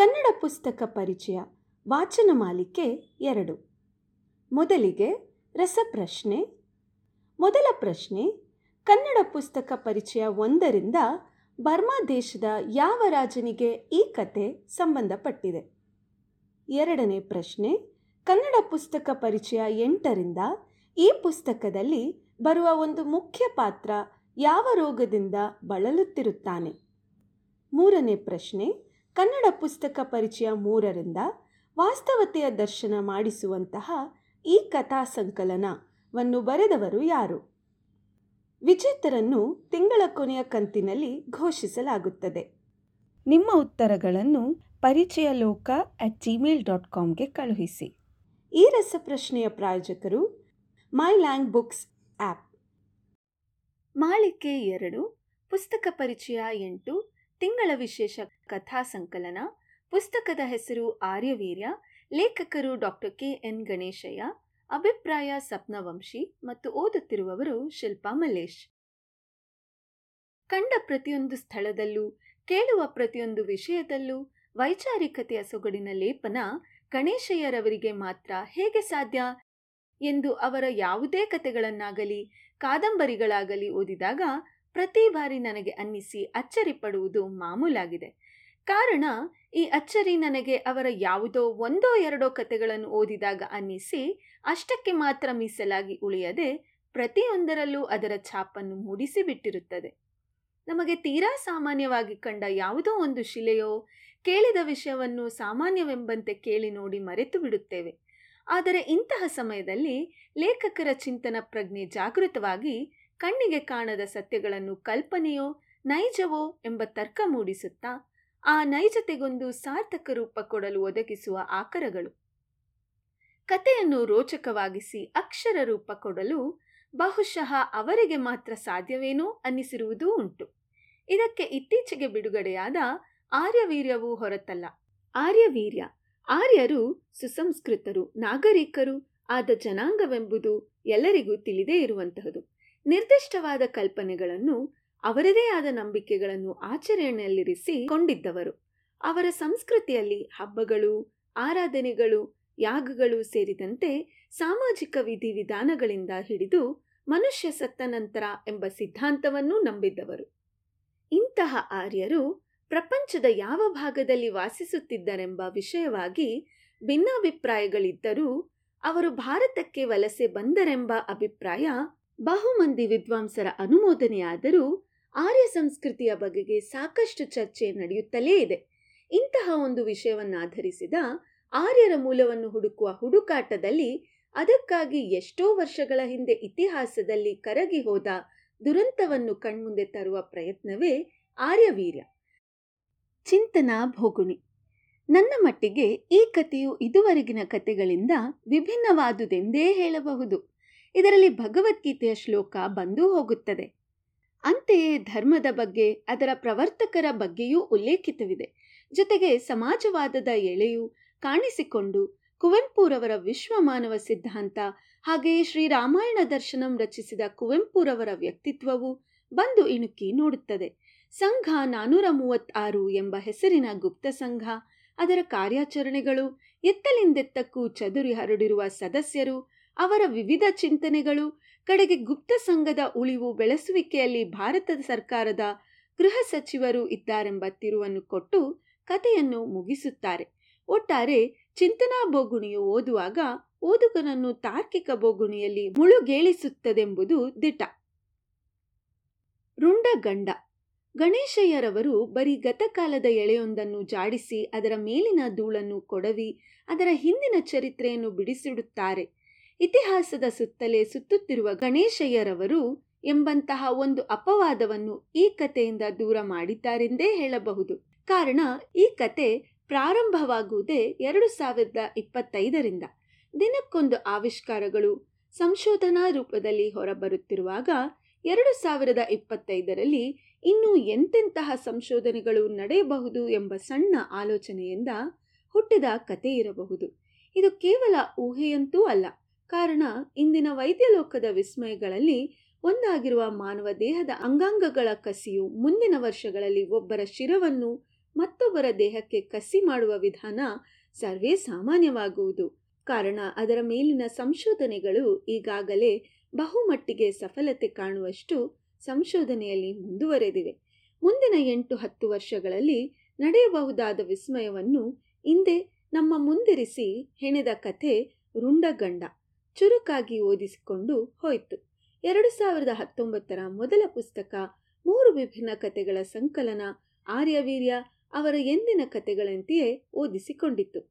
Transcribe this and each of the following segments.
ಕನ್ನಡ ಪುಸ್ತಕ ಪರಿಚಯ, ವಾಚನ ಮಾಲಿಕೆ ಎರಡು. ಮೊದಲಿಗೆ ರಸಪ್ರಶ್ನೆ. ಮೊದಲ ಪ್ರಶ್ನೆ, ಕನ್ನಡ ಪುಸ್ತಕ ಪರಿಚಯ ಒಂದರಿಂದ ಬರ್ಮಾ ದೇಶದ ಯಾವ ರಾಜನಿಗೆ ಈ ಕತೆ ಸಂಬಂಧಪಟ್ಟಿದೆ? ಎರಡನೇ ಪ್ರಶ್ನೆ, ಕನ್ನಡ ಪುಸ್ತಕ ಪರಿಚಯ ಎಂಟರಿಂದ ಈ ಪುಸ್ತಕದಲ್ಲಿ ಬರುವ ಒಂದು ಮುಖ್ಯ ಪಾತ್ರ ಯಾವ ರೋಗದಿಂದ ಬಳಲುತ್ತಿರುತ್ತಾನೆ? ಮೂರನೇ ಪ್ರಶ್ನೆ ಕನ್ನಡ ಪುಸ್ತಕ ಪರಿಚಯ ಮೂರರಿಂದ ವಾಸ್ತವತೆಯ ದರ್ಶನ ಮಾಡಿಸುವಂತಹ ಈ ಕಥಾ ಸಂಕಲನವನ್ನು ಬರೆದವರು ಯಾರು? ವಿಜೇತರನ್ನು ತಿಂಗಳ ಕೊನೆಯ ಕಂತಿನಲ್ಲಿ ಘೋಷಿಸಲಾಗುತ್ತದೆ. ನಿಮ್ಮ ಉತ್ತರಗಳನ್ನು ಪರಿಚಯ ಲೋಕ ಅಟ್ ಜಿಮೇಲ್ ಡಾಟ್ ಕಾಮ್ಗೆ ಕಳುಹಿಸಿ. ಈ ರಸಪ್ರಶ್ನೆಯ ಪ್ರಾಯೋಜಕರು ಮೈ ಲ್ಯಾಂಗ್ ಬುಕ್ಸ್ ಆ್ಯಪ್ ಮಾಳಿಕೆ ಎರಡು, ಪುಸ್ತಕ ಪರಿಚಯ ಎಂಟು ತಿಂಗಳ ವಿಶೇಷ ಕಥಾ ಸಂಕಲನ, ಪುಸ್ತಕದ ಹೆಸರು ಆರ್ಯವೀರ್ಯ, ಲೇಖಕರು ಡಾಕ್ಟರ್ ಕೆ ಎನ್ ಗಣೇಶಯ್ಯ, ಅಭಿಪ್ರಾಯ ಸಪ್ನವಂಶಿ ಮತ್ತು ಓದುತ್ತಿರುವವರು ಶಿಲ್ಪಾ ಮಲ್ಲೇಶ್. ಕಂಡ ಪ್ರತಿಯೊಂದು ಸ್ಥಳದಲ್ಲೂ, ಕೇಳುವ ಪ್ರತಿಯೊಂದು ವಿಷಯದಲ್ಲೂ, ವೈಚಾರಿಕತೆಯ ಸೊಗಡಿನ ಲೇಪನ ಗಣೇಶಯ್ಯರವರಿಗೆ ಮಾತ್ರ ಹೇಗೆ ಸಾಧ್ಯ ಎಂದು ಅವರ ಯಾವುದೇ ಕತೆಗಳನ್ನಾಗಲಿ ಕಾದಂಬರಿಗಳಾಗಲಿ ಓದಿದಾಗ ಪ್ರತಿ ಬಾರಿ ನನಗೆ ಅನ್ನಿಸಿ ಅಚ್ಚರಿ ಪಡುವುದು ಮಾಮೂಲಾಗಿದೆ. ಕಾರಣ, ಈ ಅಚ್ಚರಿ ನನಗೆ ಅವರ ಯಾವುದೋ ಒಂದೋ ಎರಡೋ ಕತೆಗಳನ್ನು ಓದಿದಾಗ ಅನ್ನಿಸಿ ಅಷ್ಟಕ್ಕೆ ಮಾತ್ರ ಮೀಸಲಾಗಿ ಉಳಿಯದೆ ಪ್ರತಿಯೊಂದರಲ್ಲೂ ಅದರ ಛಾಪನ್ನು ಮೂಡಿಸಿ ಬಿಟ್ಟಿರುತ್ತದೆ. ನಮಗೆ ತೀರಾ ಸಾಮಾನ್ಯವಾಗಿ ಕಂಡ ಯಾವುದೋ ಒಂದು ಶಿಲೆಯೋ ಕೇಳಿದ ವಿಷಯವನ್ನು ಸಾಮಾನ್ಯವೆಂಬಂತೆ ಕೇಳಿ ನೋಡಿ ಮರೆತು ಬಿಡುತ್ತೇವೆ. ಆದರೆ ಇಂತಹ ಸಮಯದಲ್ಲಿ ಲೇಖಕರ ಚಿಂತನ ಪ್ರಜ್ಞೆ ಜಾಗೃತವಾಗಿ ಕಣ್ಣಿಗೆ ಕಾಣದ ಸತ್ಯಗಳನ್ನು ಕಲ್ಪನೆಯೋ ನೈಜವೋ ಎಂಬ ತರ್ಕ ಮೂಡಿಸುತ್ತಾ, ಆ ನೈಜತೆಗೊಂದು ಸಾರ್ಥಕ ರೂಪ ಕೊಡಲು ಒದಗಿಸುವ ಆಕರಗಳು. ಕಥೆಯನ್ನು ರೋಚಕವಾಗಿಸಿ ಅಕ್ಷರ ರೂಪ ಕೊಡಲು ಬಹುಶಃ ಅವರಿಗೆ ಮಾತ್ರ ಸಾಧ್ಯವೇನೋ ಅನ್ನಿಸಿರುವುದೂ ಉಂಟು. ಇದಕ್ಕೆ ಇತ್ತೀಚೆಗೆ ಬಿಡುಗಡೆಯಾದ ಆರ್ಯವೀರ್ಯವೂ ಹೊರತಲ್ಲ. ಆರ್ಯವೀರ್ಯ, ಆರ್ಯರು ಸುಸಂಸ್ಕೃತರು, ನಾಗರಿಕರು, ಆದ ಜನಾಂಗವೆಂಬುದು ಎಲ್ಲರಿಗೂ ತಿಳಿದೇ ಇರುವಂತಹದು. ನಿರ್ದಿಷ್ಟವಾದ ಕಲ್ಪನೆಗಳನ್ನು, ಅವರದೇ ಆದ ನಂಬಿಕೆಗಳನ್ನು ಆಚರಣೆಯಲ್ಲಿರಿಸಿ ಕೊಂಡಿದ್ದವರು. ಅವರ ಸಂಸ್ಕೃತಿಯಲ್ಲಿ ಹಬ್ಬಗಳು, ಆರಾಧನೆಗಳು, ಯಾಗಗಳು ಸೇರಿದಂತೆ ಸಾಮಾಜಿಕ ವಿಧಿವಿಧಾನಗಳಿಂದ ಹಿಡಿದು ಮನುಷ್ಯ ಸತ್ತ ನಂತರ ಎಂಬ ಸಿದ್ಧಾಂತವನ್ನೂ ನಂಬಿದ್ದವರು. ಇಂತಹ ಆರ್ಯರು ಪ್ರಪಂಚದ ಯಾವ ಭಾಗದಲ್ಲಿ ವಾಸಿಸುತ್ತಿದ್ದರೆಂಬ ವಿಷಯವಾಗಿ ಭಿನ್ನಾಭಿಪ್ರಾಯಗಳಿದ್ದರೂ, ಅವರು ಭಾರತಕ್ಕೆ ವಲಸೆ ಬಂದರೆಂಬ ಅಭಿಪ್ರಾಯ ಬಹುಮಂದಿ ವಿದ್ವಾಂಸರ ಅನುಮೋದನೆಯಾದರೂ ಆರ್ಯ ಸಂಸ್ಕೃತಿಯ ಬಗೆಗೆ ಸಾಕಷ್ಟು ಚರ್ಚೆ ನಡೆಯುತ್ತಲೇ ಇದೆ. ಇಂತಹ ಒಂದು ವಿಷಯವನ್ನಾಧರಿಸಿದ ಆರ್ಯರ ಮೂಲವನ್ನು ಹುಡುಕುವ ಹುಡುಕಾಟದಲ್ಲಿ ಅದಕ್ಕಾಗಿ ಎಷ್ಟೋ ವರ್ಷಗಳ ಹಿಂದೆ ಇತಿಹಾಸದಲ್ಲಿ ಕರಗಿ ಹೋದ ದುರಂತವನ್ನು ಕಣ್ಮುಂದೆ ತರುವ ಪ್ರಯತ್ನವೇ ಆರ್ಯವೀರ್ಯ ಚಿಂತನಾ ಭೋಗುಣಿ. ನನ್ನ ಮಟ್ಟಿಗೆ ಈ ಕಥೆಯು ಇದುವರೆಗಿನ ಕಥೆಗಳಿಂದ ವಿಭಿನ್ನವಾದುದೆಂದೇ ಹೇಳಬಹುದು. ಇದರಲ್ಲಿ ಭಗವದ್ಗೀತೆಯ ಶ್ಲೋಕ ಬಂದು ಹೋಗುತ್ತದೆ. ಅಂತೆಯೇ ಧರ್ಮದ ಬಗ್ಗೆ, ಅದರ ಪ್ರವರ್ತಕರ ಬಗ್ಗೆಯೂ ಉಲ್ಲೇಖಿತವಿದೆ. ಜೊತೆಗೆ ಸಮಾಜವಾದದ ಎಳೆಯು ಕಾಣಿಸಿಕೊಂಡು ಕುವೆಂಪುರವರ ವಿಶ್ವಮಾನವ ಸಿದ್ಧಾಂತ ಹಾಗೆಯೇ ಶ್ರೀರಾಮಾಯಣ ದರ್ಶನಂ ರಚಿಸಿದ ಕುವೆಂಪುರವರ ವ್ಯಕ್ತಿತ್ವವು ಬಂದು ಇಣುಕಿ ನೋಡುತ್ತದೆ. ಸಂಘ ನಾನೂರ ಮೂವತ್ತಾರು ಎಂಬ ಹೆಸರಿನ ಗುಪ್ತ ಸಂಘ, ಅದರ ಕಾರ್ಯಾಚರಣೆಗಳು ಎತ್ತಲಿಂದೆತ್ತಕ್ಕೂ ಚದುರಿ ಹರಡಿರುವ ಸದಸ್ಯರು ಅವರ ವಿವಿಧ ಚಿಂತನೆಗಳು, ಕಡೆಗೆ ಗುಪ್ತ ಸಂಘದ ಉಳಿವು ಬೆಳೆಸುವಿಕೆಯಲ್ಲಿ ಭಾರತದ ಸರ್ಕಾರದ ಗೃಹ ಸಚಿವರು ಇದ್ದಾರೆಂಬ ತಿರುವನ್ನು ಕೊಟ್ಟು ಕಥೆಯನ್ನು ಮುಗಿಸುತ್ತಾರೆ. ಒಟ್ಟಾರೆ ಚಿಂತನಾ ಬೋಗುಣಿಯು ಓದುವಾಗ ಓದುಗನನ್ನು ತಾರ್ಕಿಕ ಬೋಗುಣಿಯಲ್ಲಿ ಮುಳುಗೇಳಿಸುತ್ತದೆಂಬುದು ದಿಟ ರುಂಡ ಗಂಡ ಗಣೇಶಯ್ಯರವರು ಬರೀ ಗತಕಾಲದ ಎಳೆಯೊಂದನ್ನು ಜಾಡಿಸಿ ಅದರ ಮೇಲಿನ ಧೂಳನ್ನು ಕೊಡವಿ, ಅದರ ಹಿಂದಿನ ಚರಿತ್ರೆಯನ್ನು ಬಿಡಿಸಿಡುತ್ತಾರೆ. ಇತಿಹಾಸದ ಸುತ್ತಲೇ ಸುತ್ತುತ್ತಿರುವ ಗಣೇಶಯ್ಯರವರು ಎಂಬಂತಹ ಒಂದು ಅಪವಾದವನ್ನು ಈ ಕಥೆಯಿಂದ ದೂರ ಮಾಡಿದ್ದಾರೆಂದೇ ಹೇಳಬಹುದು. ಕಾರಣ, ಈ ಕತೆ ಪ್ರಾರಂಭವಾಗುವುದೇ ಎರಡು ಸಾವಿರದ ಇಪ್ಪತ್ತೈದರಿಂದ. ದಿನಕ್ಕೊಂದು ಆವಿಷ್ಕಾರಗಳು ಸಂಶೋಧನಾ ರೂಪದಲ್ಲಿ ಹೊರಬರುತ್ತಿರುವಾಗ ಎರಡು ಸಾವಿರದ ಇಪ್ಪತ್ತೈದರಲ್ಲಿ ಇನ್ನೂ ಎಂತೆಂತಹ ಸಂಶೋಧನೆಗಳು ನಡೆಯಬಹುದು ಎಂಬ ಸಣ್ಣ ಆಲೋಚನೆಯಿಂದ ಹುಟ್ಟಿದ ಕತೆ ಇರಬಹುದು. ಇದು ಕೇವಲ ಊಹೆಯಂತೂ ಅಲ್ಲ ಕಾರಣ ಇಂದಿನ ವೈದ್ಯಲೋಕದ ವಿಸ್ಮಯಗಳಲ್ಲಿ ಒಂದಾಗಿರುವ ಮಾನವ ದೇಹದ ಅಂಗಾಂಗಗಳ ಕಸಿಯು ಮುಂದಿನ ವರ್ಷಗಳಲ್ಲಿ ಒಬ್ಬರ ಶಿರವನ್ನು ಮತ್ತೊಬ್ಬರ ದೇಹಕ್ಕೆ ಕಸಿ ಮಾಡುವ ವಿಧಾನ ಸರ್ವೇ ಸಾಮಾನ್ಯವಾಗುವುದು. ಕಾರಣ ಅದರ ಮೇಲಿನ ಸಂಶೋಧನೆಗಳು ಈಗಾಗಲೇ ಬಹುಮಟ್ಟಿಗೆ ಸಫಲತೆ ಕಾಣುವಷ್ಟು ಸಂಶೋಧನೆಯಲ್ಲಿ ಮುಂದುವರೆದಿವೆ. ಮುಂದಿನ ಎಂಟು ಹತ್ತು ವರ್ಷಗಳಲ್ಲಿ ನಡೆಯಬಹುದಾದ ವಿಸ್ಮಯವನ್ನು ಹಿಂದೆ ನಮ್ಮ ಮುಂದಿರಿಸಿ ಹೆಣೆದ ಕಥೆ ರುಂಡಗಂಡ. ಚುರುಕಾಗಿ ಓದಿಸಿಕೊಂಡು ಹೋಯಿತು. ಎರಡು ಸಾವಿರದ ಹತ್ತೊಂಬತ್ತರ ಮೊದಲ ಪುಸ್ತಕ, ಮೂರು ವಿಭಿನ್ನ ಕಥೆಗಳ ಸಂಕಲನ, ಆರ್ಯವೀರ್ಯ ಅವರ ಎಂದಿನ ಕಥೆಗಳಂತೆಯೇ ಓದಿಸಿಕೊಂಡಿತ್ತು.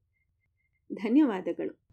ಧನ್ಯವಾದಗಳು.